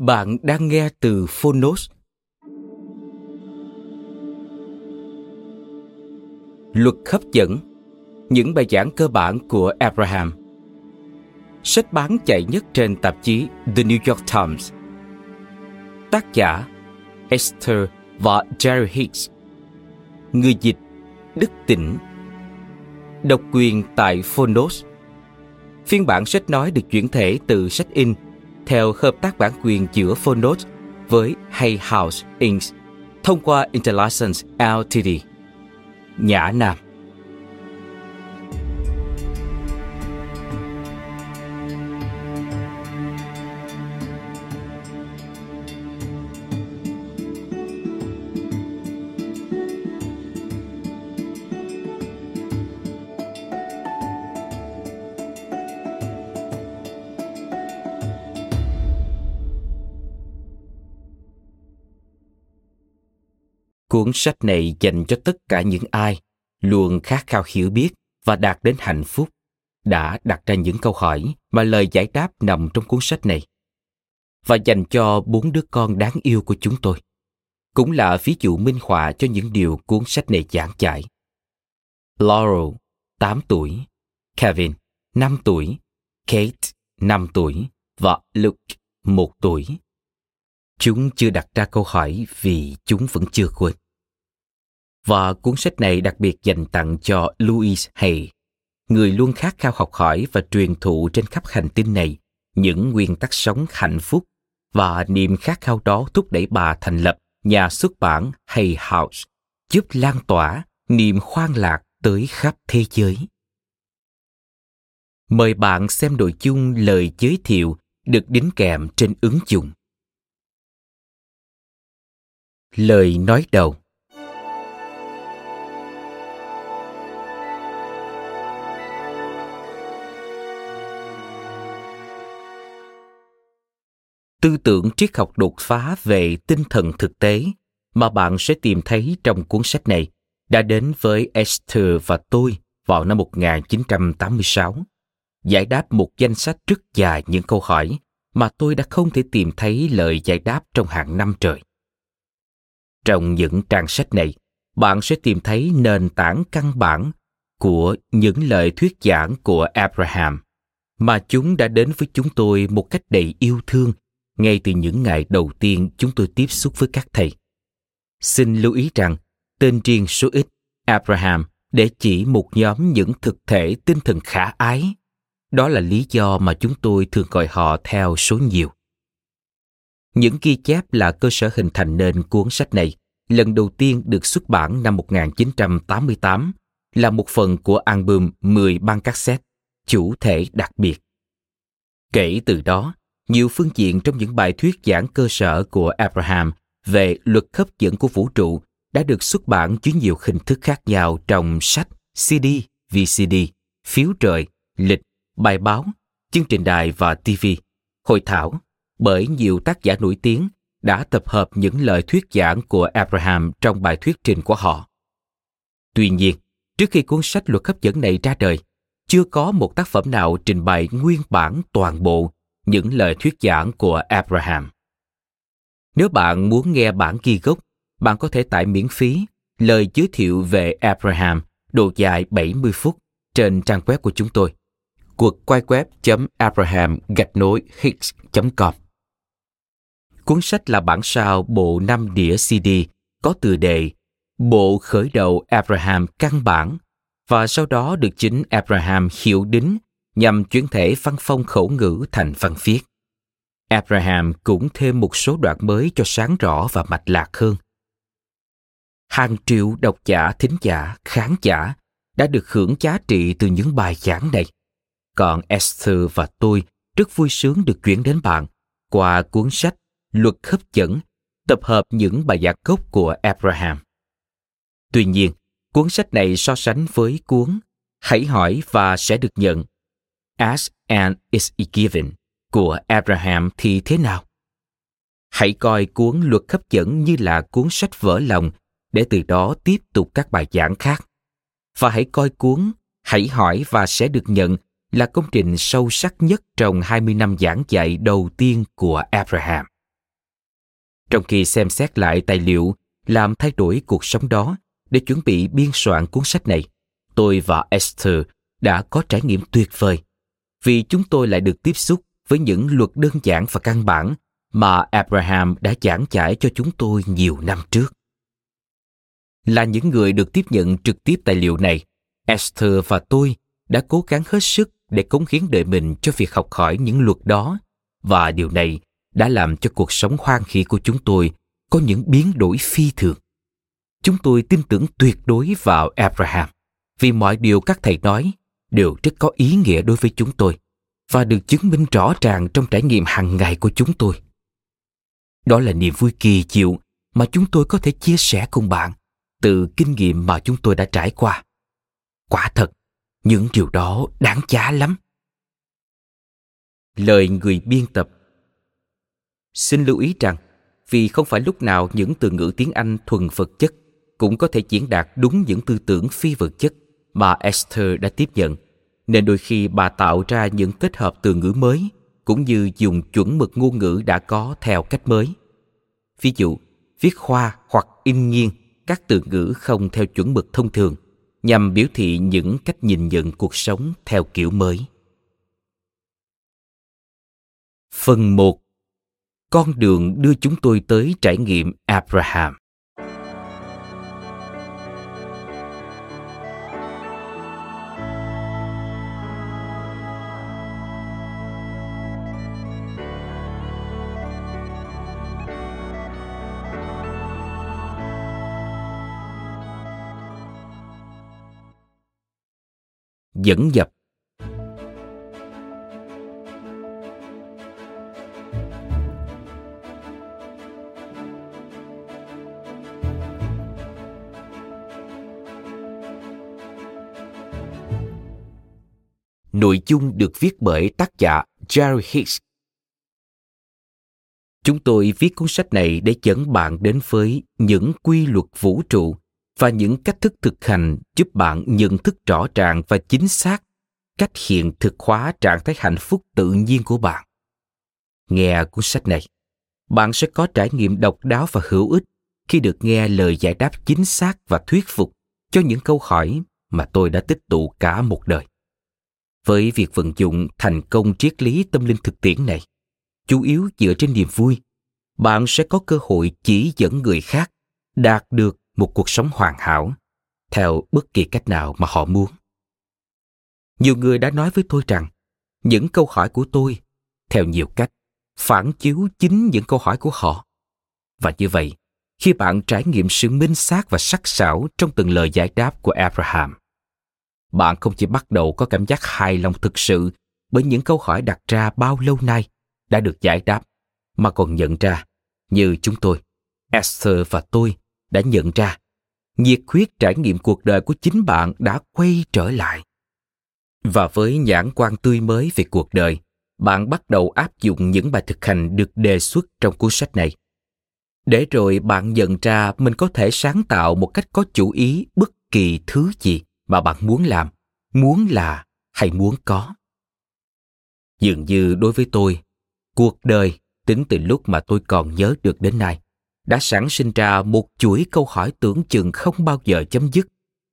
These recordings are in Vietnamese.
Bạn đang nghe từ Phonos. Luật hấp dẫn, Những bài giảng cơ bản của Abraham. Sách bán chạy nhất trên tạp chí The New York Times. Tác giả Esther và Jerry Hicks. Người dịch Đức Tĩnh. Độc quyền tại Phonos. Phiên bản sách nói được chuyển thể từ sách in theo hợp tác bản quyền giữa Phonos với Hay House Inc. thông qua Interlicense Ltd. Nhã Nam Cuốn sách này dành cho tất cả những ai luôn khát khao hiểu biết và đạt đến hạnh phúc đã đặt ra những câu hỏi mà lời giải đáp nằm trong cuốn sách này và dành cho bốn đứa con đáng yêu của chúng tôi cũng là ví dụ minh họa cho những điều cuốn sách này giảng giải. Laurel, 8 tuổi, Kevin, 5 tuổi, Kate, 5 tuổi và Luke, 1 tuổi. Chúng chưa đặt ra câu hỏi vì chúng vẫn chưa quên. Và cuốn sách này đặc biệt dành tặng cho Louise Hay, người luôn khát khao học hỏi và truyền thụ trên khắp hành tinh này những nguyên tắc sống hạnh phúc và niềm khát khao đó thúc đẩy bà thành lập nhà xuất bản Hay House, giúp lan tỏa niềm khoan lạc tới khắp thế giới. Mời bạn xem nội dung lời giới thiệu được đính kèm trên ứng dụng. Lời nói đầu tư tưởng triết học đột phá về tinh thần thực tế mà bạn sẽ tìm thấy trong cuốn sách này đã đến với Esther và tôi vào năm 1986, giải đáp một danh sách rất dài những câu hỏi mà tôi đã không thể tìm thấy lời giải đáp trong hàng năm trời. Trong những trang sách này, bạn sẽ tìm thấy nền tảng căn bản của những lời thuyết giảng của Abraham mà chúng đã đến với chúng tôi một cách đầy yêu thương ngay từ những ngày đầu tiên chúng tôi tiếp xúc với các thầy. Xin lưu ý rằng, tên riêng số ít Abraham để chỉ một nhóm những thực thể tinh thần khả ái. Đó là lý do mà chúng tôi thường gọi họ theo số nhiều. Những ghi chép là cơ sở hình thành nên cuốn sách này, lần đầu tiên được xuất bản năm 1988, là một phần của album 10 băng cassette, chủ thể đặc biệt. Kể từ đó, nhiều phương diện trong những bài thuyết giảng cơ sở của Abraham về luật hấp dẫn của vũ trụ đã được xuất bản dưới nhiều hình thức khác nhau trong sách, CD, VCD, phiếu trời, lịch, bài báo, chương trình đài và TV, hội thảo bởi nhiều tác giả nổi tiếng đã tập hợp những lời thuyết giảng của Abraham trong bài thuyết trình của họ. Tuy nhiên, trước khi cuốn sách luật hấp dẫn này ra đời, chưa có một tác phẩm nào trình bày nguyên bản toàn bộ những lời thuyết giảng của Abraham. Nếu bạn muốn nghe bản ghi gốc, bạn có thể tải miễn phí lời giới thiệu về Abraham độ dài 70 phút trên trang web của chúng tôi cuộc quay web.abraham gạch nối hicks.com Cuốn sách là bản sao bộ 5 đĩa CD có tựa đề Bộ khởi đầu Abraham căn bản và sau đó được chính Abraham hiểu đính nhằm chuyển thể văn phong khẩu ngữ thành văn viết. Abraham cũng thêm một số đoạn mới cho sáng rõ và mạch lạc hơn. Hàng triệu độc giả, thính giả, khán giả đã được hưởng giá trị từ những bài giảng này. Còn Esther và tôi rất vui sướng được chuyển đến bạn qua cuốn sách Luật hấp dẫn, tập hợp những bài giảng gốc của Abraham. Tuy nhiên, cuốn sách này so sánh với cuốn Hãy hỏi và sẽ được nhận As and is given của Abraham thì thế nào? Hãy coi cuốn luật hấp dẫn như là cuốn sách vỡ lòng để từ đó tiếp tục các bài giảng khác. Và hãy coi cuốn Hãy hỏi và sẽ được nhận là công trình sâu sắc nhất trong 20 năm giảng dạy đầu tiên của Abraham. Trong khi xem xét lại tài liệu làm thay đổi cuộc sống đó để chuẩn bị biên soạn cuốn sách này, tôi và Esther đã có trải nghiệm tuyệt vời vì chúng tôi lại được tiếp xúc với những luật đơn giản và căn bản mà Abraham đã giảng giải cho chúng tôi nhiều năm trước. Là những người được tiếp nhận trực tiếp tài liệu này, Esther và tôi đã cố gắng hết sức để cống hiến đời mình cho việc học hỏi những luật đó và điều này đã làm cho cuộc sống hoang khí của chúng tôi có những biến đổi phi thường. Chúng tôi tin tưởng tuyệt đối vào Abraham vì mọi điều các thầy nói đều rất có ý nghĩa đối với chúng tôi và được chứng minh rõ ràng trong trải nghiệm hàng ngày của chúng tôi. Đó là niềm vui kỳ diệu mà chúng tôi có thể chia sẻ cùng bạn từ kinh nghiệm mà chúng tôi đã trải qua. Quả thật, những điều đó đáng giá lắm. Lời người biên tập Xin lưu ý rằng, vì không phải lúc nào những từ ngữ tiếng Anh thuần vật chất cũng có thể diễn đạt đúng những tư tưởng phi vật chất mà Esther đã tiếp nhận, nên đôi khi bà tạo ra những kết hợp từ ngữ mới cũng như dùng chuẩn mực ngôn ngữ đã có theo cách mới. Ví dụ, viết khoa hoặc in nghiêng các từ ngữ không theo chuẩn mực thông thường nhằm biểu thị những cách nhìn nhận cuộc sống theo kiểu mới. Phần 1 Con đường đưa chúng tôi tới trải nghiệm Abraham dẫn dập Nội dung được viết bởi tác giả Jerry Hicks. Chúng tôi viết cuốn sách này để dẫn bạn đến với những quy luật vũ trụ và những cách thức thực hành giúp bạn nhận thức rõ ràng và chính xác cách hiện thực hóa trạng thái hạnh phúc tự nhiên của bạn. Nghe cuốn sách này, bạn sẽ có trải nghiệm độc đáo và hữu ích khi được nghe lời giải đáp chính xác và thuyết phục cho những câu hỏi mà tôi đã tích tụ cả một đời. Với việc vận dụng thành công triết lý tâm linh thực tiễn này, chủ yếu dựa trên niềm vui, bạn sẽ có cơ hội chỉ dẫn người khác đạt được một cuộc sống hoàn hảo, theo bất kỳ cách nào mà họ muốn. Nhiều người đã nói với tôi rằng, những câu hỏi của tôi, theo nhiều cách, phản chiếu chính những câu hỏi của họ. Và như vậy, khi bạn trải nghiệm sự minh xác và sắc sảo trong từng lời giải đáp của abraham, bạn không chỉ bắt đầu có cảm giác hài lòng thực sự bởi những câu hỏi đặt ra bao lâu nay đã được giải đáp, mà còn nhận ra, như chúng tôi, esther và tôi đã nhận ra, nhiệt huyết trải nghiệm cuộc đời của chính bạn đã quay trở lại. Và với nhãn quan tươi mới về cuộc đời, bạn bắt đầu áp dụng những bài thực hành được đề xuất trong cuốn sách này. Để rồi bạn nhận ra mình có thể sáng tạo một cách có chủ ý bất kỳ thứ gì mà bạn muốn làm, muốn là hay muốn có. Dường như đối với tôi, cuộc đời tính từ lúc mà tôi còn nhớ được đến nay đã sản sinh ra một chuỗi câu hỏi tưởng chừng không bao giờ chấm dứt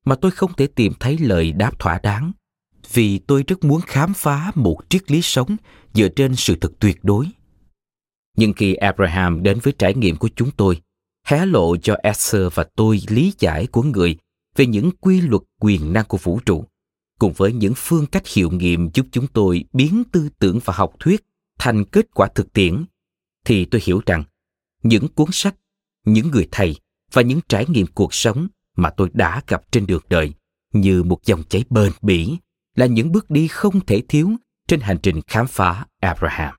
mà tôi không thể tìm thấy lời đáp thỏa đáng vì tôi rất muốn khám phá một triết lý sống dựa trên sự thật tuyệt đối. Nhưng khi Abraham đến với trải nghiệm của chúng tôi, hé lộ cho Esther và tôi lý giải của người về những quy luật quyền năng của vũ trụ, cùng với những phương cách hiệu nghiệm giúp chúng tôi biến tư tưởng và học thuyết thành kết quả thực tiễn, thì tôi hiểu rằng những cuốn sách, những người thầy và những trải nghiệm cuộc sống mà tôi đã gặp trên đường đời như một dòng chảy bền bỉ là những bước đi không thể thiếu trên hành trình khám phá Abraham.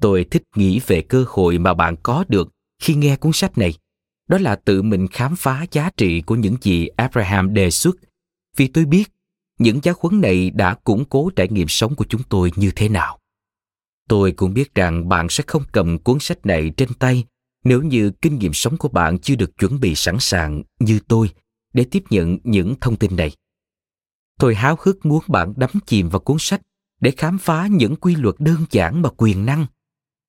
Tôi thích nghĩ về cơ hội mà bạn có được khi nghe cuốn sách này. Đó là tự mình khám phá giá trị của những gì Abraham đề xuất, vì tôi biết những giáo huấn này đã củng cố trải nghiệm sống của chúng tôi như thế nào. Tôi cũng biết rằng bạn sẽ không cầm cuốn sách này trên tay nếu như kinh nghiệm sống của bạn chưa được chuẩn bị sẵn sàng như tôi để tiếp nhận những thông tin này. Tôi háo hức muốn bạn đắm chìm vào cuốn sách để khám phá những quy luật đơn giản mà quyền năng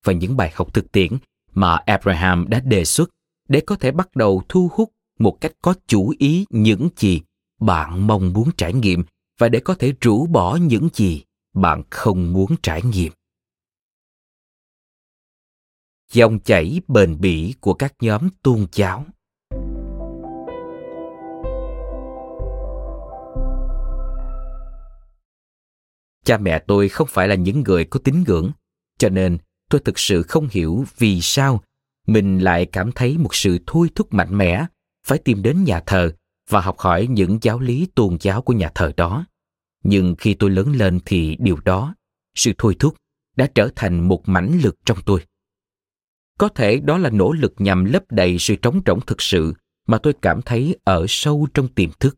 và những bài học thực tiễn mà Abraham đã đề xuất để có thể bắt đầu thu hút một cách có chủ ý những gì bạn mong muốn trải nghiệm và để có thể rũ bỏ những gì bạn không muốn trải nghiệm. Dòng chảy bền bỉ của các nhóm tôn giáo cha mẹ tôi không phải là những người có tín ngưỡng, cho nên tôi thực sự không hiểu vì sao mình lại cảm thấy một sự thôi thúc mạnh mẽ phải tìm đến nhà thờ và học hỏi những giáo lý tôn giáo của nhà thờ đó. Nhưng khi tôi lớn lên thì điều đó, sự thôi thúc đã trở thành một mãnh lực trong tôi có thể đó là nỗ lực nhằm lấp đầy sự trống rỗng thực sự mà tôi cảm thấy ở sâu trong tiềm thức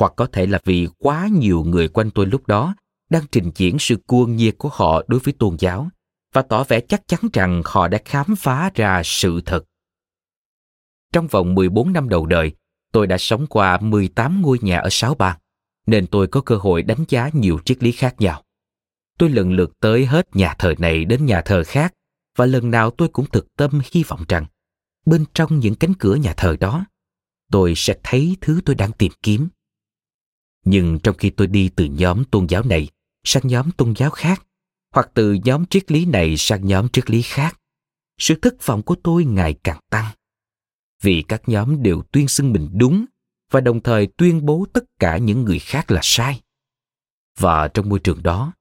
hoặc có thể là vì quá nhiều người quanh tôi lúc đó đang trình diễn sự cuồng nhiệt của họ đối với tôn giáo và tỏ vẻ chắc chắn rằng họ đã khám phá ra sự thật. Trong vòng 14 năm đầu đời, tôi đã sống qua 18 ngôi nhà ở sáu bang, nên tôi có cơ hội đánh giá nhiều triết lý khác nhau. Tôi lần lượt tới hết nhà thờ này đến nhà thờ khác và lần nào tôi cũng thực tâm hy vọng rằng bên trong những cánh cửa nhà thờ đó, tôi sẽ thấy thứ tôi đang tìm kiếm. Nhưng trong khi tôi đi từ nhóm tôn giáo này sang nhóm tôn giáo khác hoặc từ nhóm triết lý này sang nhóm triết lý khác sự thất vọng của tôi ngày càng tăng vì các nhóm đều tuyên xưng mình đúng và đồng thời tuyên bố tất cả những người khác là sai và trong môi trường đó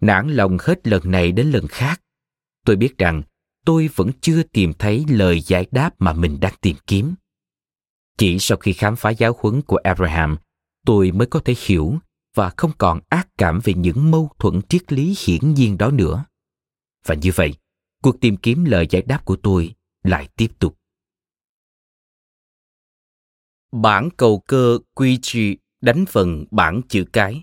nản lòng hết lần này đến lần khác tôi biết rằng tôi vẫn chưa tìm thấy lời giải đáp mà mình đang tìm kiếm. Chỉ sau khi khám phá giáo huấn của abraham, tôi mới có thể hiểu và không còn ác cảm về những mâu thuẫn triết lý hiển nhiên đó nữa. Và như vậy, cuộc tìm kiếm lời giải đáp của tôi lại tiếp tục. Bản cầu cơ quy trì đánh phần bản chữ cái.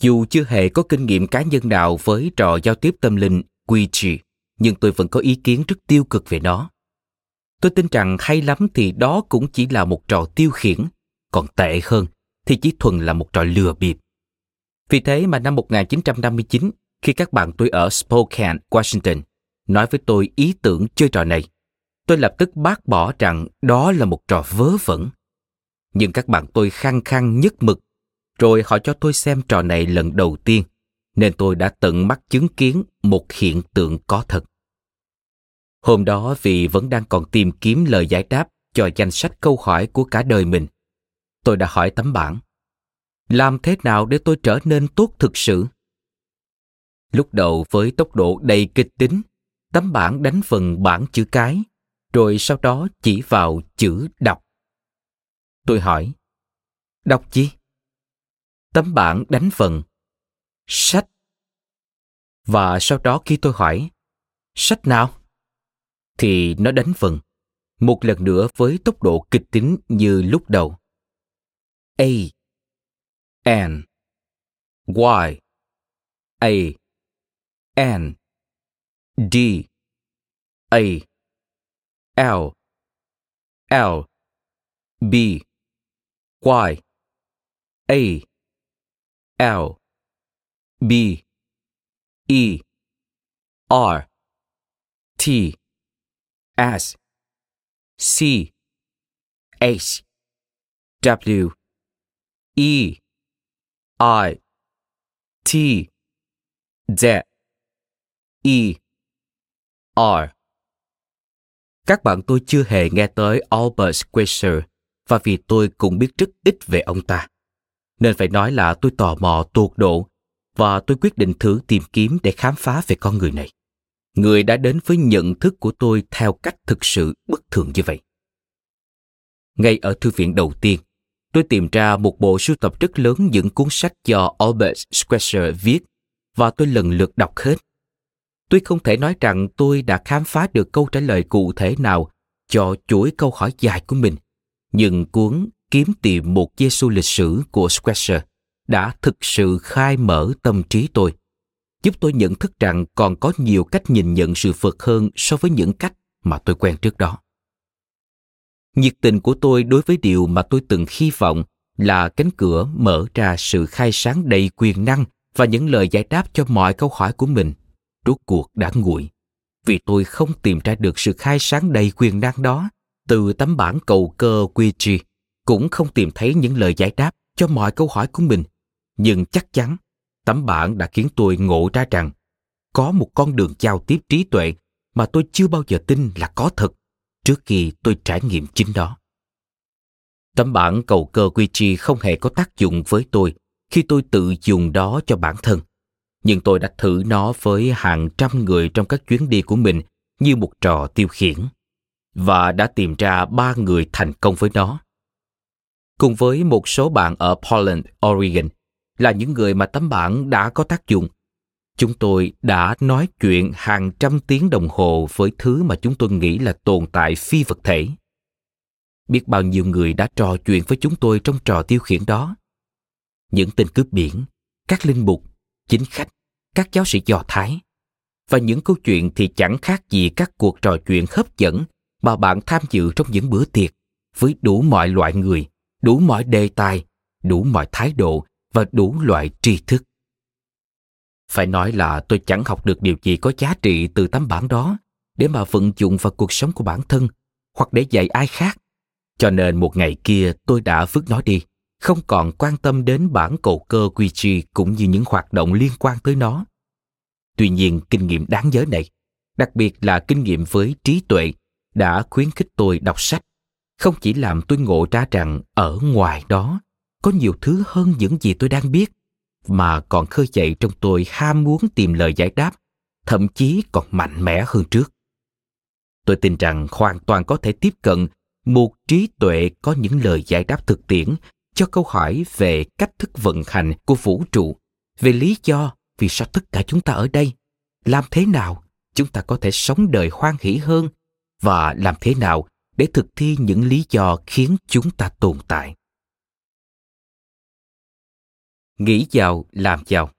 Dù chưa hề có kinh nghiệm cá nhân nào với trò giao tiếp tâm linh quy chi nhưng tôi vẫn có ý kiến rất tiêu cực về nó. Tôi tin rằng hay lắm thì đó cũng chỉ là một trò tiêu khiển, còn tệ hơn thì chỉ thuần là một trò lừa bịp. Vì thế mà năm 1959, khi các bạn tôi ở Spokane, Washington, nói với tôi ý tưởng chơi trò này, tôi lập tức bác bỏ rằng đó là một trò vớ vẩn. Nhưng các bạn tôi khăng khăng nhất mực, rồi họ cho tôi xem trò này lần đầu tiên, nên tôi đã tận mắt chứng kiến một hiện tượng có thật. Hôm đó vì vẫn đang còn tìm kiếm lời giải đáp cho danh sách câu hỏi của cả đời mình. Tôi đã hỏi tấm bảng. Làm thế nào để tôi trở nên tốt thực sự? Lúc đầu với tốc độ đầy kịch tính, tấm bảng đánh phần bảng chữ cái, rồi sau đó chỉ vào chữ đọc. Tôi hỏi, đọc gì? Tấm bảng đánh vần sách. Và sau đó khi tôi hỏi, sách nào? thì nó đánh vần, một lần nữa với tốc độ kịch tính như lúc đầu. A. N. Y. A. N. D. A. L. L. B. Y. A. L, B E R, T, S, C, H, W E I, T, Z E R Các bạn tôi chưa hề nghe tới Albert Schweitzer và vì tôi cũng biết rất ít về ông ta. Nên phải nói là tôi tò mò tột độ và tôi quyết định thử tìm kiếm để khám phá về con người này. Người đã đến với nhận thức của tôi theo cách thực sự bất thường như vậy. Ngay ở thư viện đầu tiên, tôi tìm ra một bộ sưu tập rất lớn những cuốn sách do Albert Schweitzer viết và tôi lần lượt đọc hết. Tôi không thể nói rằng tôi đã khám phá được câu trả lời cụ thể nào cho chuỗi câu hỏi dài của mình, nhưng cuốn Kiếm tìm một Giêsu lịch sử của Squasher đã thực sự khai mở tâm trí tôi, giúp tôi nhận thức rằng còn có nhiều cách nhìn nhận sự vật hơn so với những cách mà tôi quen trước đó. Nhiệt tình của tôi đối với điều mà tôi từng hy vọng là cánh cửa mở ra sự khai sáng đầy quyền năng và những lời giải đáp cho mọi câu hỏi của mình rốt cuộc đã nguội vì tôi không tìm ra được sự khai sáng đầy quyền năng đó từ tấm bản cầu cơ Ouija cũng không tìm thấy những lời giải đáp cho mọi câu hỏi của mình nhưng chắc chắn, tấm bản đã khiến tôi ngộ ra rằng có một con đường giao tiếp trí tuệ mà tôi chưa bao giờ tin là có thật trước khi tôi trải nghiệm chính đó. Tấm bản cầu cơ quy chi không hề có tác dụng với tôi khi tôi tự dùng đó cho bản thân. Nhưng tôi đã thử nó với hàng trăm người trong các chuyến đi của mình như một trò tiêu khiển và đã tìm ra ba người thành công với nó. Cùng với một số bạn ở Portland, Oregon, là những người mà tấm bản đã có tác dụng. Chúng tôi đã nói chuyện hàng trăm tiếng đồng hồ với thứ mà chúng tôi nghĩ là tồn tại phi vật thể. Biết bao nhiêu người đã trò chuyện với chúng tôi trong trò tiêu khiển đó. Những tên cướp biển, các linh mục, chính khách, các giáo sĩ Do Thái. Và những câu chuyện thì chẳng khác gì các cuộc trò chuyện hấp dẫn mà bạn tham dự trong những bữa tiệc với đủ mọi loại người, đủ mọi đề tài, đủ mọi thái độ và đủ loại tri thức. Phải nói là tôi chẳng học được điều gì có giá trị từ tấm bản đó để mà vận dụng vào cuộc sống của bản thân hoặc để dạy ai khác. Cho nên một ngày kia tôi đã vứt nó đi, không còn quan tâm đến bản cầu cơ quy Ouija cũng như những hoạt động liên quan tới nó. Tuy nhiên, kinh nghiệm đáng nhớ này, đặc biệt là kinh nghiệm với trí tuệ, đã khuyến khích tôi đọc sách, không chỉ làm tôi ngộ ra rằng ở ngoài đó có nhiều thứ hơn những gì tôi đang biết, mà còn khơi dậy trong tôi ham muốn tìm lời giải đáp, thậm chí còn mạnh mẽ hơn trước. Tôi tin rằng hoàn toàn có thể tiếp cận một trí tuệ có những lời giải đáp thực tiễn cho câu hỏi về cách thức vận hành của vũ trụ, về lý do vì sao tất cả chúng ta ở đây, làm thế nào chúng ta có thể sống đời hoan hỷ hơn và làm thế nào để thực thi những lý do khiến chúng ta tồn tại. Nghĩ giàu làm giàu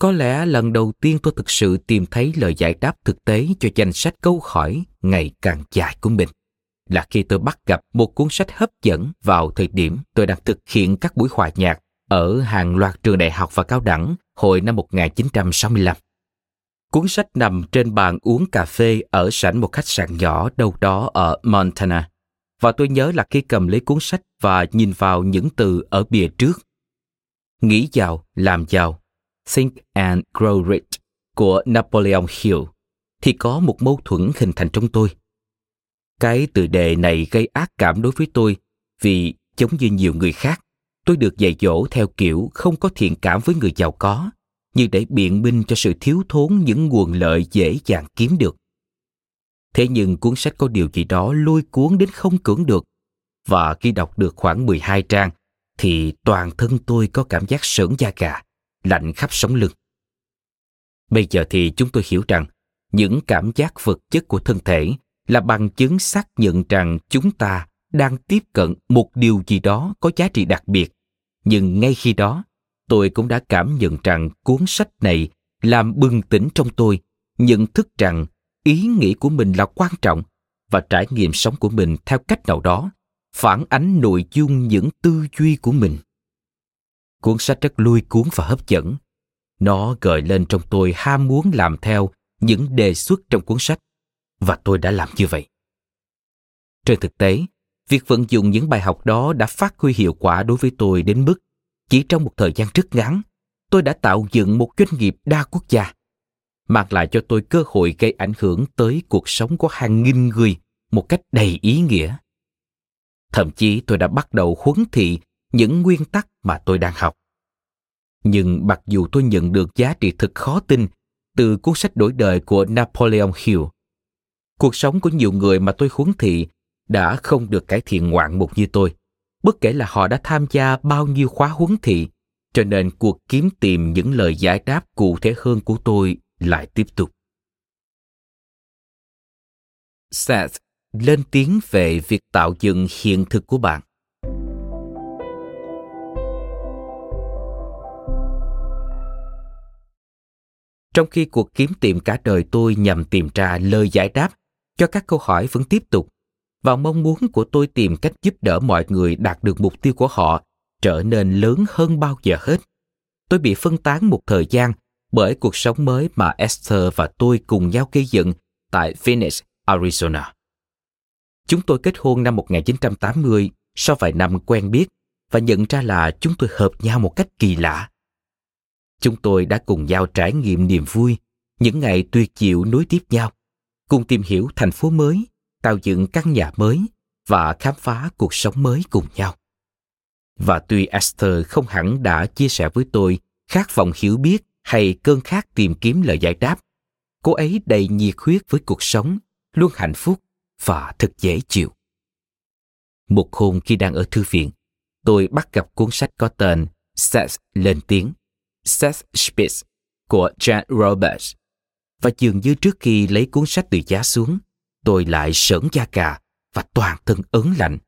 có lẽ lần đầu tiên tôi thực sự tìm thấy lời giải đáp thực tế cho danh sách câu hỏi ngày càng dài của mình, là khi tôi bắt gặp một cuốn sách hấp dẫn vào thời điểm tôi đang thực hiện các buổi hòa nhạc ở hàng loạt trường đại học và cao đẳng hồi năm 1965. Cuốn sách nằm trên bàn uống cà phê ở sảnh một khách sạn nhỏ đâu đó ở Montana. Và tôi nhớ là khi cầm lấy cuốn sách và nhìn vào những từ ở bìa trước. Nghĩ giàu, làm giàu, Think and Grow Rich của Napoleon Hill thì có một mâu thuẫn hình thành trong tôi. Cái từ đề này gây ác cảm đối với tôi vì giống như nhiều người khác, tôi được dạy dỗ theo kiểu không có thiện cảm với người giàu có như để biện minh cho sự thiếu thốn những nguồn lợi dễ dàng kiếm được. Thế nhưng cuốn sách có điều gì đó lôi cuốn đến không cưỡng được. Và khi đọc được khoảng 12 trang, thì toàn thân tôi có cảm giác sởn da gà, lạnh khắp sống lưng. Bây giờ thì chúng tôi hiểu rằng những cảm giác vật chất của thân thể là bằng chứng xác nhận rằng chúng ta đang tiếp cận một điều gì đó có giá trị đặc biệt. Nhưng ngay khi đó, tôi cũng đã cảm nhận rằng cuốn sách này làm bừng tỉnh trong tôi nhận thức rằng ý nghĩ của mình là quan trọng và trải nghiệm sống của mình theo cách nào đó phản ánh nội dung những tư duy của mình. Cuốn sách rất lôi cuốn và hấp dẫn. Nó gợi lên trong tôi ham muốn làm theo những đề xuất trong cuốn sách và tôi đã làm như vậy. Trên thực tế việc vận dụng những bài học đó đã phát huy hiệu quả đối với tôi đến mức chỉ trong một thời gian rất ngắn, tôi đã tạo dựng một doanh nghiệp đa quốc gia, mang lại cho tôi cơ hội gây ảnh hưởng tới cuộc sống của hàng nghìn người một cách đầy ý nghĩa. Thậm chí tôi đã bắt đầu huấn thị những nguyên tắc mà tôi đang học. Nhưng mặc dù tôi nhận được giá trị thực khó tin từ cuốn sách đổi đời của napoleon hill, cuộc sống của nhiều người mà tôi huấn thị đã không được cải thiện ngoạn mục như tôi. Bất kể là họ đã tham gia bao nhiêu khóa huấn thị, cho nên cuộc kiếm tìm những lời giải đáp cụ thể hơn của tôi lại tiếp tục. Seth lên tiếng về việc tạo dựng hiện thực của bạn. Trong khi cuộc kiếm tìm cả đời tôi nhằm tìm ra lời giải đáp cho các câu hỏi vẫn tiếp tục và mong muốn của tôi tìm cách giúp đỡ mọi người đạt được mục tiêu của họ trở nên lớn hơn bao giờ hết tôi bị phân tán một thời gian bởi cuộc sống mới mà Esther và tôi cùng nhau gây dựng tại Phoenix, Arizona. Chúng tôi kết hôn năm 1980 sau vài năm quen biết và nhận ra là chúng tôi hợp nhau một cách kỳ lạ. Chúng tôi đã cùng nhau trải nghiệm niềm vui, những ngày tuyệt diệu nối tiếp nhau, cùng tìm hiểu thành phố mới, tạo dựng căn nhà mới và khám phá cuộc sống mới cùng nhau. Và tuy Esther không hẳn đã chia sẻ với tôi khát vọng hiểu biết hay cơn khát tìm kiếm lời giải đáp, cô ấy đầy nhiệt huyết với cuộc sống, luôn hạnh phúc và thật dễ chịu. Một hôm khi đang ở thư viện, tôi bắt gặp cuốn sách có tên Seth lên tiếng, Seth Spitz của Jan Roberts. Và dường như trước khi lấy cuốn sách từ giá xuống, tôi lại sởn da gà và toàn thân ớn lạnh.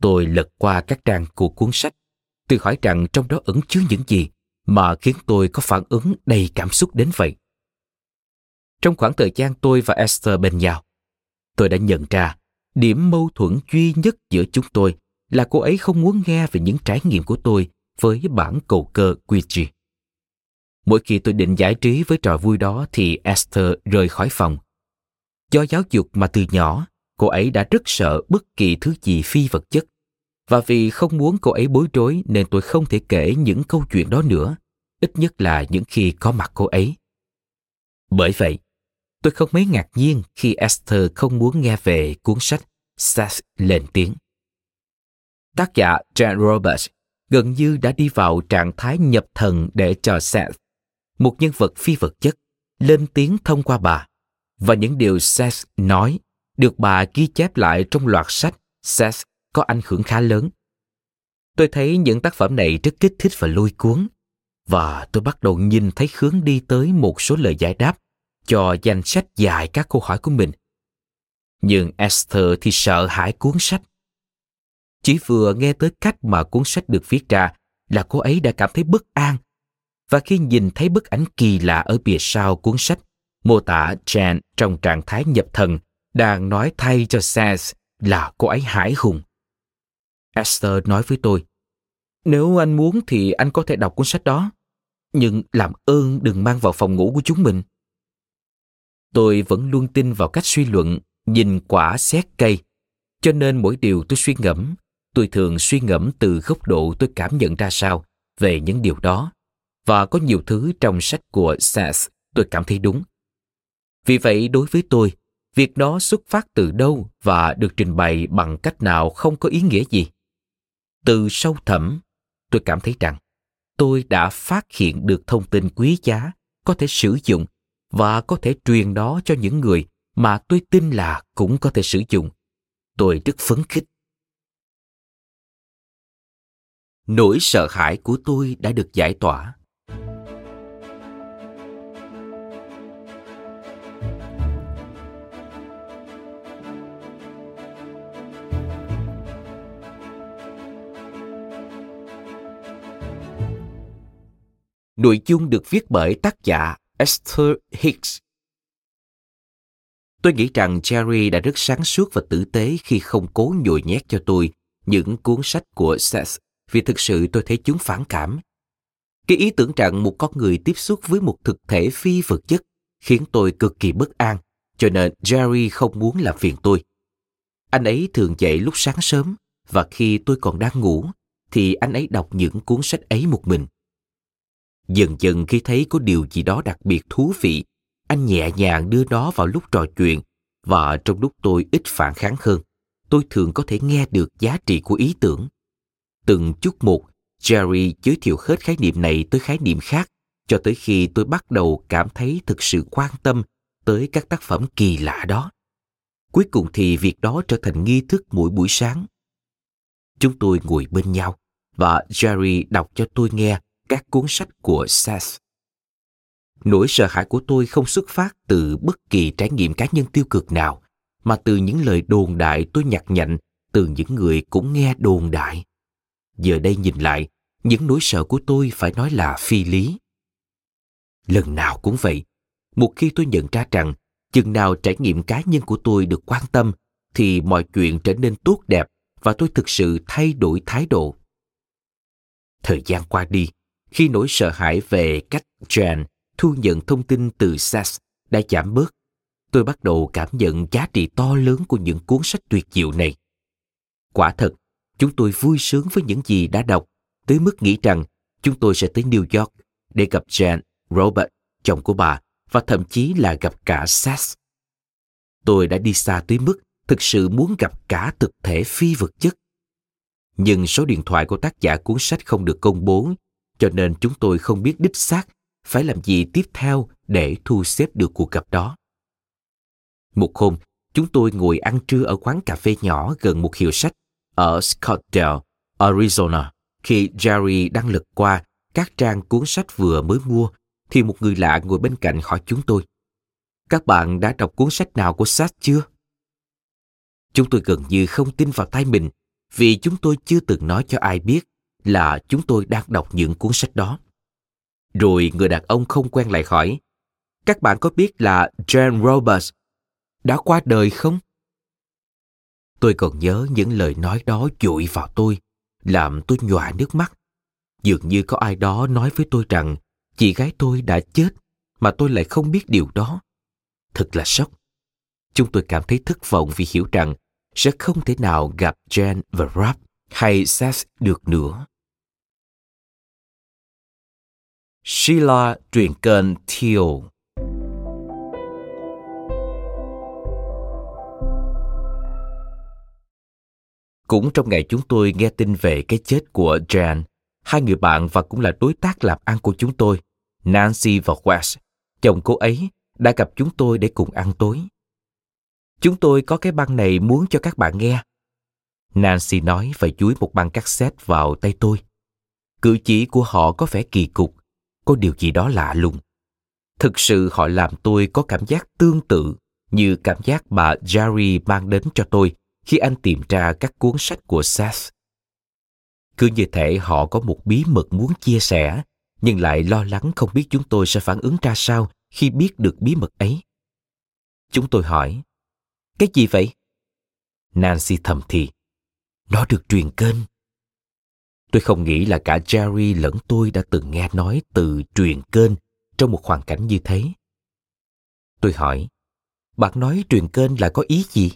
Tôi lật qua các trang của cuốn sách, tự hỏi rằng trong đó ẩn chứa những gì mà khiến tôi có phản ứng đầy cảm xúc đến vậy. Trong khoảng thời gian tôi và Esther bên nhau, tôi đã nhận ra điểm mâu thuẫn duy nhất giữa chúng tôi là cô ấy không muốn nghe về những trải nghiệm của tôi với bản cầu cơ Ouija. Mỗi khi tôi định giải trí với trò vui đó thì Esther rời khỏi phòng. Do giáo dục mà từ nhỏ, cô ấy đã rất sợ bất kỳ thứ gì phi vật chất. Và vì không muốn cô ấy bối rối nên tôi không thể kể những câu chuyện đó nữa, ít nhất là những khi có mặt cô ấy. Bởi vậy, tôi không mấy ngạc nhiên khi Esther không muốn nghe về cuốn sách Seth lên tiếng. Tác giả Jan Roberts gần như đã đi vào trạng thái nhập thần để cho Seth, một nhân vật phi vật chất, lên tiếng thông qua bà. Và những điều Seth nói được bà ghi chép lại trong loạt sách Seth có ảnh hưởng khá lớn. Tôi thấy những tác phẩm này rất kích thích và lôi cuốn, và tôi bắt đầu nhìn thấy hướng đi tới một số lời giải đáp cho danh sách dài các câu hỏi của mình. Nhưng Esther thì sợ hãi cuốn sách. Chỉ vừa nghe tới cách mà cuốn sách được viết ra là cô ấy đã cảm thấy bất an. Và khi nhìn thấy bức ảnh kỳ lạ ở bìa sau cuốn sách, mô tả Jan trong trạng thái nhập thần đang nói thay cho Seth là cô ấy hải hùng. Esther nói với tôi, nếu anh muốn thì anh có thể đọc cuốn sách đó, nhưng làm ơn đừng mang vào phòng ngủ của chúng mình. Tôi vẫn luôn tin vào cách suy luận, nhìn quả xét cây, cho nên mỗi điều tôi suy ngẫm, tôi thường suy ngẫm từ góc độ tôi cảm nhận ra sao về những điều đó, và có nhiều thứ trong sách của Seth tôi cảm thấy đúng. Vì vậy đối với tôi, việc đó xuất phát từ đâu và được trình bày bằng cách nào không có ý nghĩa gì? Từ sâu thẳm tôi cảm thấy rằng tôi đã phát hiện được thông tin quý giá có thể sử dụng và có thể truyền đó cho những người mà tôi tin là cũng có thể sử dụng. Tôi rất phấn khích. Nỗi sợ hãi của tôi đã được giải tỏa. Nội dung được viết bởi tác giả Esther Hicks. Tôi nghĩ rằng Jerry đã rất sáng suốt và tử tế khi không cố nhồi nhét cho tôi những cuốn sách của Seth vì thực sự tôi thấy chúng phản cảm. Cái ý tưởng rằng một con người tiếp xúc với một thực thể phi vật chất khiến tôi cực kỳ bất an, cho nên Jerry không muốn làm phiền tôi. Anh ấy thường dậy lúc sáng sớm và khi tôi còn đang ngủ thì anh ấy đọc những cuốn sách ấy một mình. Dần dần khi thấy có điều gì đó đặc biệt thú vị, anh nhẹ nhàng đưa nó vào lúc trò chuyện và trong lúc tôi ít phản kháng hơn, tôi thường có thể nghe được giá trị của ý tưởng. Từng chút một, Jerry giới thiệu hết khái niệm này tới khái niệm khác cho tới khi tôi bắt đầu cảm thấy thực sự quan tâm tới các tác phẩm kỳ lạ đó. Cuối cùng thì việc đó trở thành nghi thức mỗi buổi sáng. Chúng tôi ngồi bên nhau và Jerry đọc cho tôi nghe các cuốn sách của Seth. Nỗi sợ hãi của tôi không xuất phát từ bất kỳ trải nghiệm cá nhân tiêu cực nào, mà từ những lời đồn đại tôi nhặt nhạnh từ những người cũng nghe đồn đại. Giờ đây nhìn lại, những nỗi sợ của tôi phải nói là phi lý. Lần nào cũng vậy, một khi tôi nhận ra rằng chừng nào trải nghiệm cá nhân của tôi được quan tâm thì mọi chuyện trở nên tốt đẹp và tôi thực sự thay đổi thái độ. Thời gian qua đi, khi nỗi sợ hãi về cách Jan thu nhận thông tin từ SAS đã giảm bớt, tôi bắt đầu cảm nhận giá trị to lớn của những cuốn sách tuyệt diệu này. Quả thật, chúng tôi vui sướng với những gì đã đọc, tới mức nghĩ rằng chúng tôi sẽ tới New York để gặp Jan, Robert, chồng của bà, và thậm chí là gặp cả SAS. Tôi đã đi xa tới mức thực sự muốn gặp cả thực thể phi vật chất. Nhưng số điện thoại của tác giả cuốn sách không được công bố, cho nên chúng tôi không biết đích xác phải làm gì tiếp theo để thu xếp được cuộc gặp đó. Một hôm, chúng tôi ngồi ăn trưa ở quán cà phê nhỏ gần một hiệu sách ở Scottsdale, Arizona. Khi Jerry đang lật qua các trang cuốn sách vừa mới mua, thì một người lạ ngồi bên cạnh hỏi chúng tôi. Các bạn đã đọc cuốn sách nào của Seth chưa? Chúng tôi gần như không tin vào tay mình vì chúng tôi chưa từng nói cho ai biết là chúng tôi đang đọc những cuốn sách đó. Rồi người đàn ông không quen lại hỏi, các bạn có biết là Jane Roberts đã qua đời không? Tôi còn nhớ những lời nói đó dội vào tôi, làm tôi nhòa nước mắt. Dường như có ai đó nói với tôi rằng chị gái tôi đã chết, mà tôi lại không biết điều đó. Thật là sốc. Chúng tôi cảm thấy thất vọng vì hiểu rằng sẽ không thể nào gặp Jen và Rob hay Seth được nữa. Sheila truyền kênh Thiêu Cũng trong ngày chúng tôi nghe tin về cái chết của Jan, hai người bạn và cũng là đối tác làm ăn của chúng tôi, Nancy và Wes, chồng cô ấy, đã gặp chúng tôi để cùng ăn tối. Chúng tôi có cái băng này muốn cho các bạn nghe. Nancy nói và chuối một băng cassette vào tay tôi. Cử chỉ của họ có vẻ kỳ cục, có điều gì đó lạ lùng. Thực sự họ làm tôi có cảm giác tương tự như cảm giác bà Jerry mang đến cho tôi khi anh tìm ra các cuốn sách của Seth. Cứ như thể họ có một bí mật muốn chia sẻ, nhưng lại lo lắng không biết chúng tôi sẽ phản ứng ra sao khi biết được bí mật ấy. Chúng tôi hỏi, cái gì vậy? Nancy thầm thì, nó được truyền kênh. Tôi không nghĩ là cả Jerry lẫn tôi đã từng nghe nói từ truyền kênh trong một hoàn cảnh như thế. Tôi hỏi, bạn nói truyền kênh là có ý gì?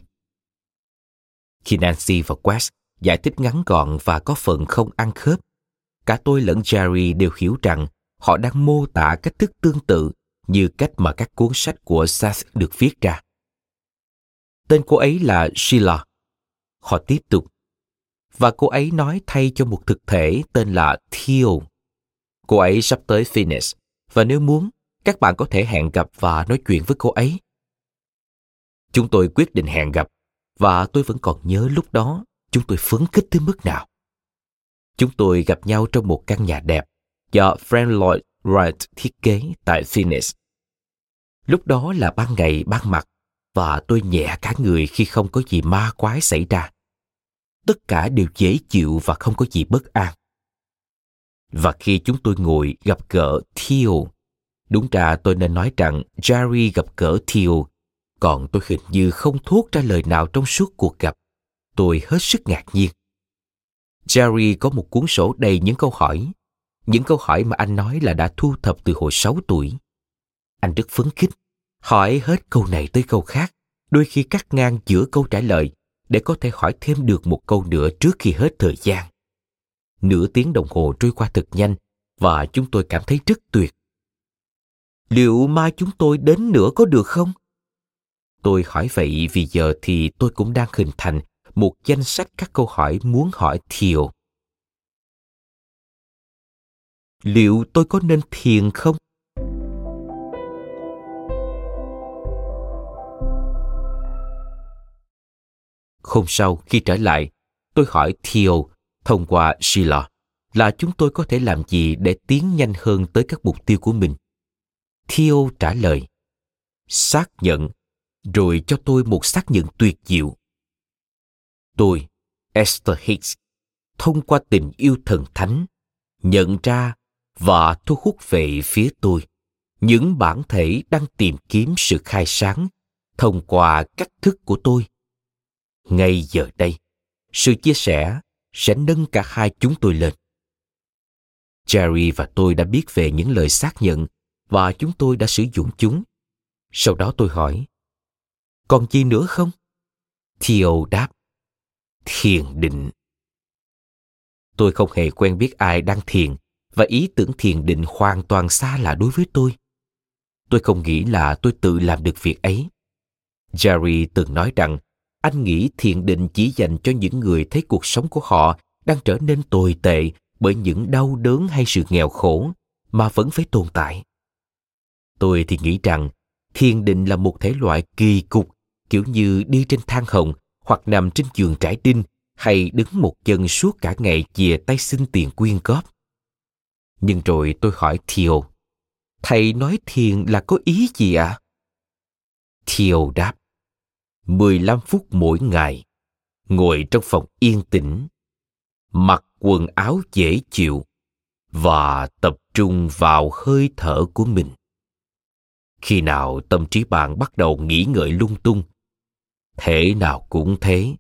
Khi Nancy và Quest giải thích ngắn gọn và có phần không ăn khớp, cả tôi lẫn Jerry đều hiểu rằng họ đang mô tả cách thức tương tự như cách mà các cuốn sách của Seth được viết ra. Tên cô ấy là Sheila. Họ tiếp tục. Và cô ấy nói thay cho một thực thể tên là Thiel. Cô ấy sắp tới Phoenix và nếu muốn, các bạn có thể hẹn gặp và nói chuyện với cô ấy. Chúng tôi quyết định hẹn gặp và tôi vẫn còn nhớ lúc đó chúng tôi phấn khích tới mức nào. Chúng tôi gặp nhau trong một căn nhà đẹp do Frank Lloyd Wright thiết kế tại Phoenix. Lúc đó là ban ngày ban mặt và tôi nhẹ cả người khi không có gì ma quái xảy ra. Tất cả đều dễ chịu và không có gì bất an. Và khi chúng tôi ngồi gặp gỡ Thiel, đúng ra tôi nên nói rằng Jerry gặp gỡ Thiel, còn tôi hình như không thốt ra lời nào trong suốt cuộc gặp. Tôi hết sức ngạc nhiên. Jerry có một cuốn sổ đầy những câu hỏi. những câu hỏi mà anh nói là đã thu thập từ hồi 6 tuổi. Anh rất phấn khích, hỏi hết câu này tới câu khác, đôi khi cắt ngang giữa câu trả lời để có thể hỏi thêm được một câu nữa trước khi hết thời gian. Nửa tiếng đồng hồ trôi qua thật nhanh và chúng tôi cảm thấy rất tuyệt. Liệu mai chúng tôi đến nữa có được không? Tôi hỏi vậy vì giờ thì tôi cũng đang hình thành một danh sách các câu hỏi muốn hỏi Thiều. Liệu tôi có nên thiền không? Hôm sau khi trở lại, tôi hỏi Theo thông qua Sheila là chúng tôi có thể làm gì để tiến nhanh hơn tới các mục tiêu của mình. Theo trả lời, xác nhận, rồi cho tôi một xác nhận tuyệt diệu. Tôi, Esther Hicks, thông qua tình yêu thần thánh, nhận ra và thu hút về phía tôi những bản thể đang tìm kiếm sự khai sáng thông qua cách thức của tôi ngay giờ đây, sự chia sẻ sẽ nâng cả hai chúng tôi lên. Jerry và tôi đã biết về những lời xác nhận và chúng tôi đã sử dụng chúng. Sau đó tôi hỏi, còn gì nữa không? Theo đáp, thiền định. Tôi không hề quen biết ai đang thiền và ý tưởng thiền định hoàn toàn xa lạ đối với tôi. Tôi không nghĩ là tôi tự làm được việc ấy. Jerry từng nói rằng anh nghĩ thiền định chỉ dành cho những người thấy cuộc sống của họ đang trở nên tồi tệ bởi những đau đớn hay sự nghèo khổ mà vẫn phải tồn tại tôi thì nghĩ rằng thiền định là một thể loại kỳ cục kiểu như đi trên thang hồng hoặc nằm trên giường trải đinh hay đứng một chân suốt cả ngày chìa tay xin tiền quyên góp nhưng rồi tôi hỏi Thiều, thầy nói thiền là có ý gì ạ? À? Thiều đáp, 15 phút mỗi ngày, ngồi trong phòng yên tĩnh, mặc quần áo dễ chịu và tập trung vào hơi thở của mình. Khi nào tâm trí bạn bắt đầu nghĩ ngợi lung tung, thế nào cũng thế,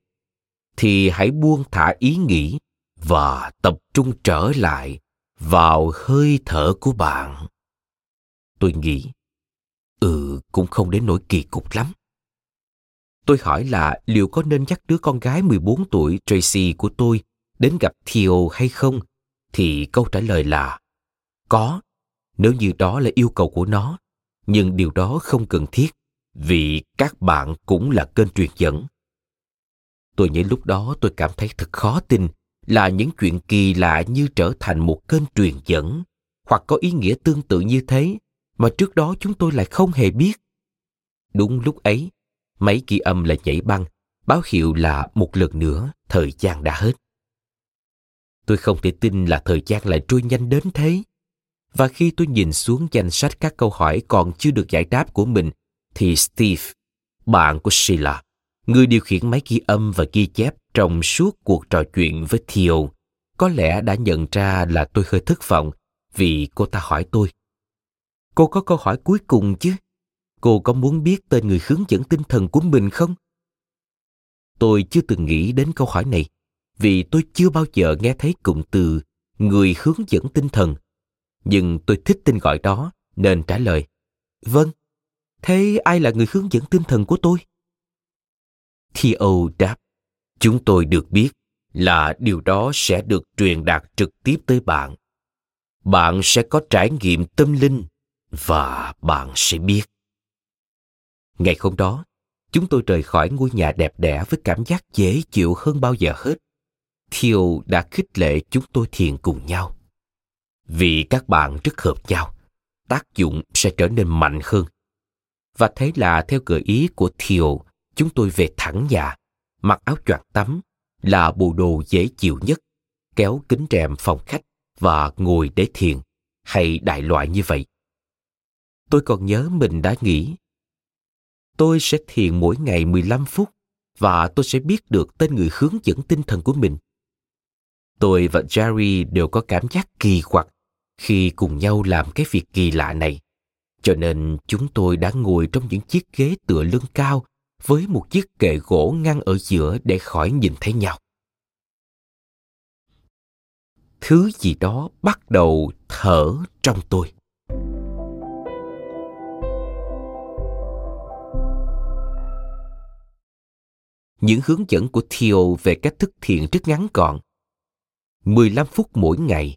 thì hãy buông thả ý nghĩ và tập trung trở lại vào hơi thở của bạn. Tôi nghĩ, ừ cũng không đến nỗi kỳ cục lắm. Tôi hỏi là liệu có nên dắt đứa con gái 14 tuổi Tracy của tôi đến gặp Theo hay không? Thì câu trả lời là có, nếu như đó là yêu cầu của nó. Nhưng điều đó không cần thiết vì các bạn cũng là kênh truyền dẫn. Tôi nhớ lúc đó tôi cảm thấy thật khó tin là những chuyện kỳ lạ như trở thành một kênh truyền dẫn hoặc có ý nghĩa tương tự như thế mà trước đó chúng tôi lại không hề biết. Đúng lúc ấy, máy ghi âm lại nhảy băng, báo hiệu là một lần nữa thời gian đã hết. Tôi không thể tin là thời gian lại trôi nhanh đến thế. Và khi tôi nhìn xuống danh sách các câu hỏi còn chưa được giải đáp của mình, thì Steve, bạn của Sheila, người điều khiển máy ghi âm và ghi chép trong suốt cuộc trò chuyện với Theo, có lẽ đã nhận ra là tôi hơi thất vọng vì cô ta hỏi tôi. Cô có câu hỏi cuối cùng chứ? Cô có muốn biết tên người hướng dẫn tinh thần của mình không? Tôi chưa từng nghĩ đến câu hỏi này vì tôi chưa bao giờ nghe thấy cụm từ người hướng dẫn tinh thần. Nhưng tôi thích tên gọi đó nên trả lời. Vâng, thế ai là người hướng dẫn tinh thần của tôi? Theo đáp, chúng tôi được biết là điều đó sẽ được truyền đạt trực tiếp tới bạn. Bạn sẽ có trải nghiệm tâm linh và bạn sẽ biết. Ngày hôm đó, chúng tôi rời khỏi ngôi nhà đẹp đẽ với cảm giác dễ chịu hơn bao giờ hết. Thiều đã khích lệ chúng tôi thiền cùng nhau. Vì các bạn rất hợp nhau, tác dụng sẽ trở nên mạnh hơn. Và thế là theo gợi ý của Thiều, chúng tôi về thẳng nhà, mặc áo choàng tắm, là bộ đồ dễ chịu nhất, kéo kính rèm phòng khách và ngồi để thiền, hay đại loại như vậy. Tôi còn nhớ mình đã nghĩ, tôi sẽ thiền mỗi ngày 15 phút và tôi sẽ biết được tên người hướng dẫn tinh thần của mình. Tôi và Jerry đều có cảm giác kỳ quặc khi cùng nhau làm cái việc kỳ lạ này. Cho nên chúng tôi đã ngồi trong những chiếc ghế tựa lưng cao với một chiếc kệ gỗ ngăn ở giữa để khỏi nhìn thấy nhau. thứ gì đó bắt đầu thở trong tôi những hướng dẫn của Theo về cách thức thiền rất ngắn gọn. 15 phút mỗi ngày,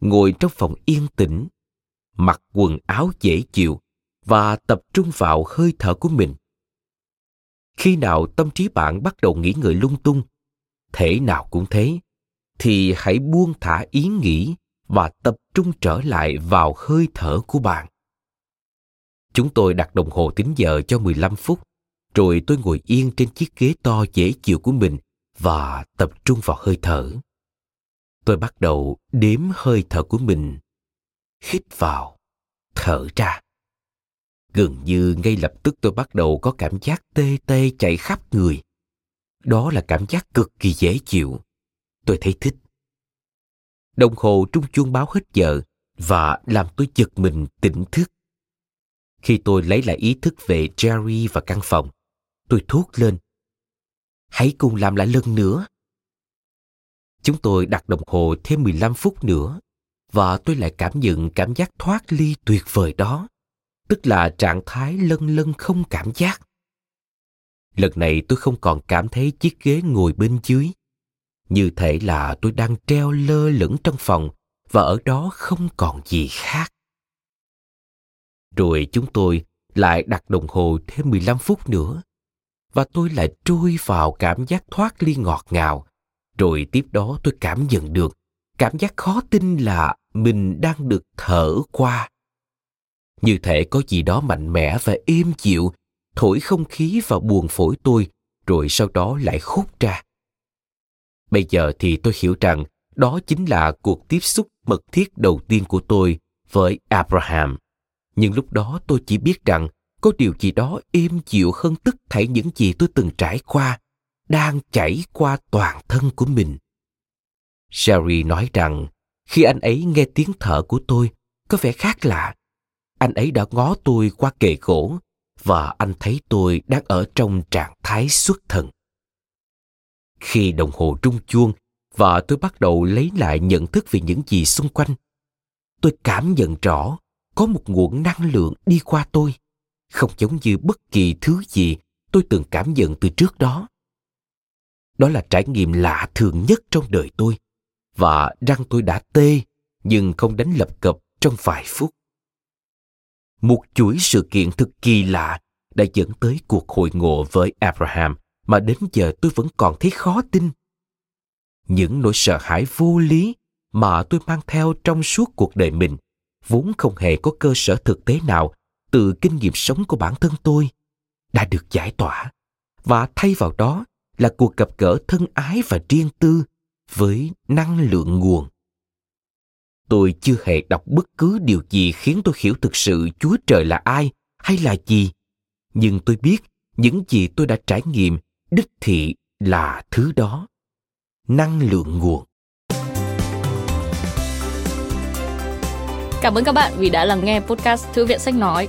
ngồi trong phòng yên tĩnh, mặc quần áo dễ chịu và tập trung vào hơi thở của mình. Khi nào tâm trí bạn bắt đầu nghĩ ngợi lung tung, thể nào cũng thế, thì hãy buông thả ý nghĩ và tập trung trở lại vào hơi thở của bạn. Chúng tôi đặt đồng hồ tính giờ cho 15 phút rồi tôi ngồi yên trên chiếc ghế to dễ chịu của mình và tập trung vào hơi thở. Tôi bắt đầu đếm hơi thở của mình. Hít vào, thở ra. Gần như ngay lập tức tôi bắt đầu có cảm giác tê tê chạy khắp người. Đó là cảm giác cực kỳ dễ chịu. Tôi thấy thích. Đồng hồ trung chuông báo hết giờ và làm tôi giật mình tỉnh thức. Khi tôi lấy lại ý thức về Jerry và căn phòng, Tôi thốt lên. Hãy cùng làm lại lần nữa. Chúng tôi đặt đồng hồ thêm 15 phút nữa và tôi lại cảm nhận cảm giác thoát ly tuyệt vời đó, tức là trạng thái lân lân không cảm giác. Lần này tôi không còn cảm thấy chiếc ghế ngồi bên dưới. Như thể là tôi đang treo lơ lửng trong phòng và ở đó không còn gì khác. Rồi chúng tôi lại đặt đồng hồ thêm 15 phút nữa và tôi lại trôi vào cảm giác thoát ly ngọt ngào. Rồi tiếp đó tôi cảm nhận được cảm giác khó tin là mình đang được thở qua. Như thể có gì đó mạnh mẽ và êm dịu, thổi không khí vào buồng phổi tôi, rồi sau đó lại hút ra. Bây giờ thì tôi hiểu rằng đó chính là cuộc tiếp xúc mật thiết đầu tiên của tôi với Abraham. Nhưng lúc đó tôi chỉ biết rằng có điều gì đó êm dịu hơn tất thảy những gì tôi từng trải qua, đang chảy qua toàn thân của mình. Sherry nói rằng, khi anh ấy nghe tiếng thở của tôi, có vẻ khác lạ. Anh ấy đã ngó tôi qua kề gỗ và anh thấy tôi đang ở trong trạng thái xuất thần. Khi đồng hồ trung chuông và tôi bắt đầu lấy lại nhận thức về những gì xung quanh, tôi cảm nhận rõ có một nguồn năng lượng đi qua tôi không giống như bất kỳ thứ gì tôi từng cảm nhận từ trước đó. Đó là trải nghiệm lạ thường nhất trong đời tôi và răng tôi đã tê nhưng không đánh lập cập trong vài phút. Một chuỗi sự kiện thực kỳ lạ đã dẫn tới cuộc hội ngộ với Abraham mà đến giờ tôi vẫn còn thấy khó tin. Những nỗi sợ hãi vô lý mà tôi mang theo trong suốt cuộc đời mình vốn không hề có cơ sở thực tế nào từ kinh nghiệm sống của bản thân tôi đã được giải tỏa. Và thay vào đó là cuộc gặp gỡ thân ái và riêng tư với năng lượng nguồn. Tôi chưa hề đọc bất cứ điều gì khiến tôi hiểu thực sự chúa trời là ai hay là gì. Nhưng tôi biết những gì tôi đã trải nghiệm, đích thị là thứ đó. Năng lượng nguồn. Cảm ơn các bạn vì đã lắng nghe podcast Thư viện Sách Nói.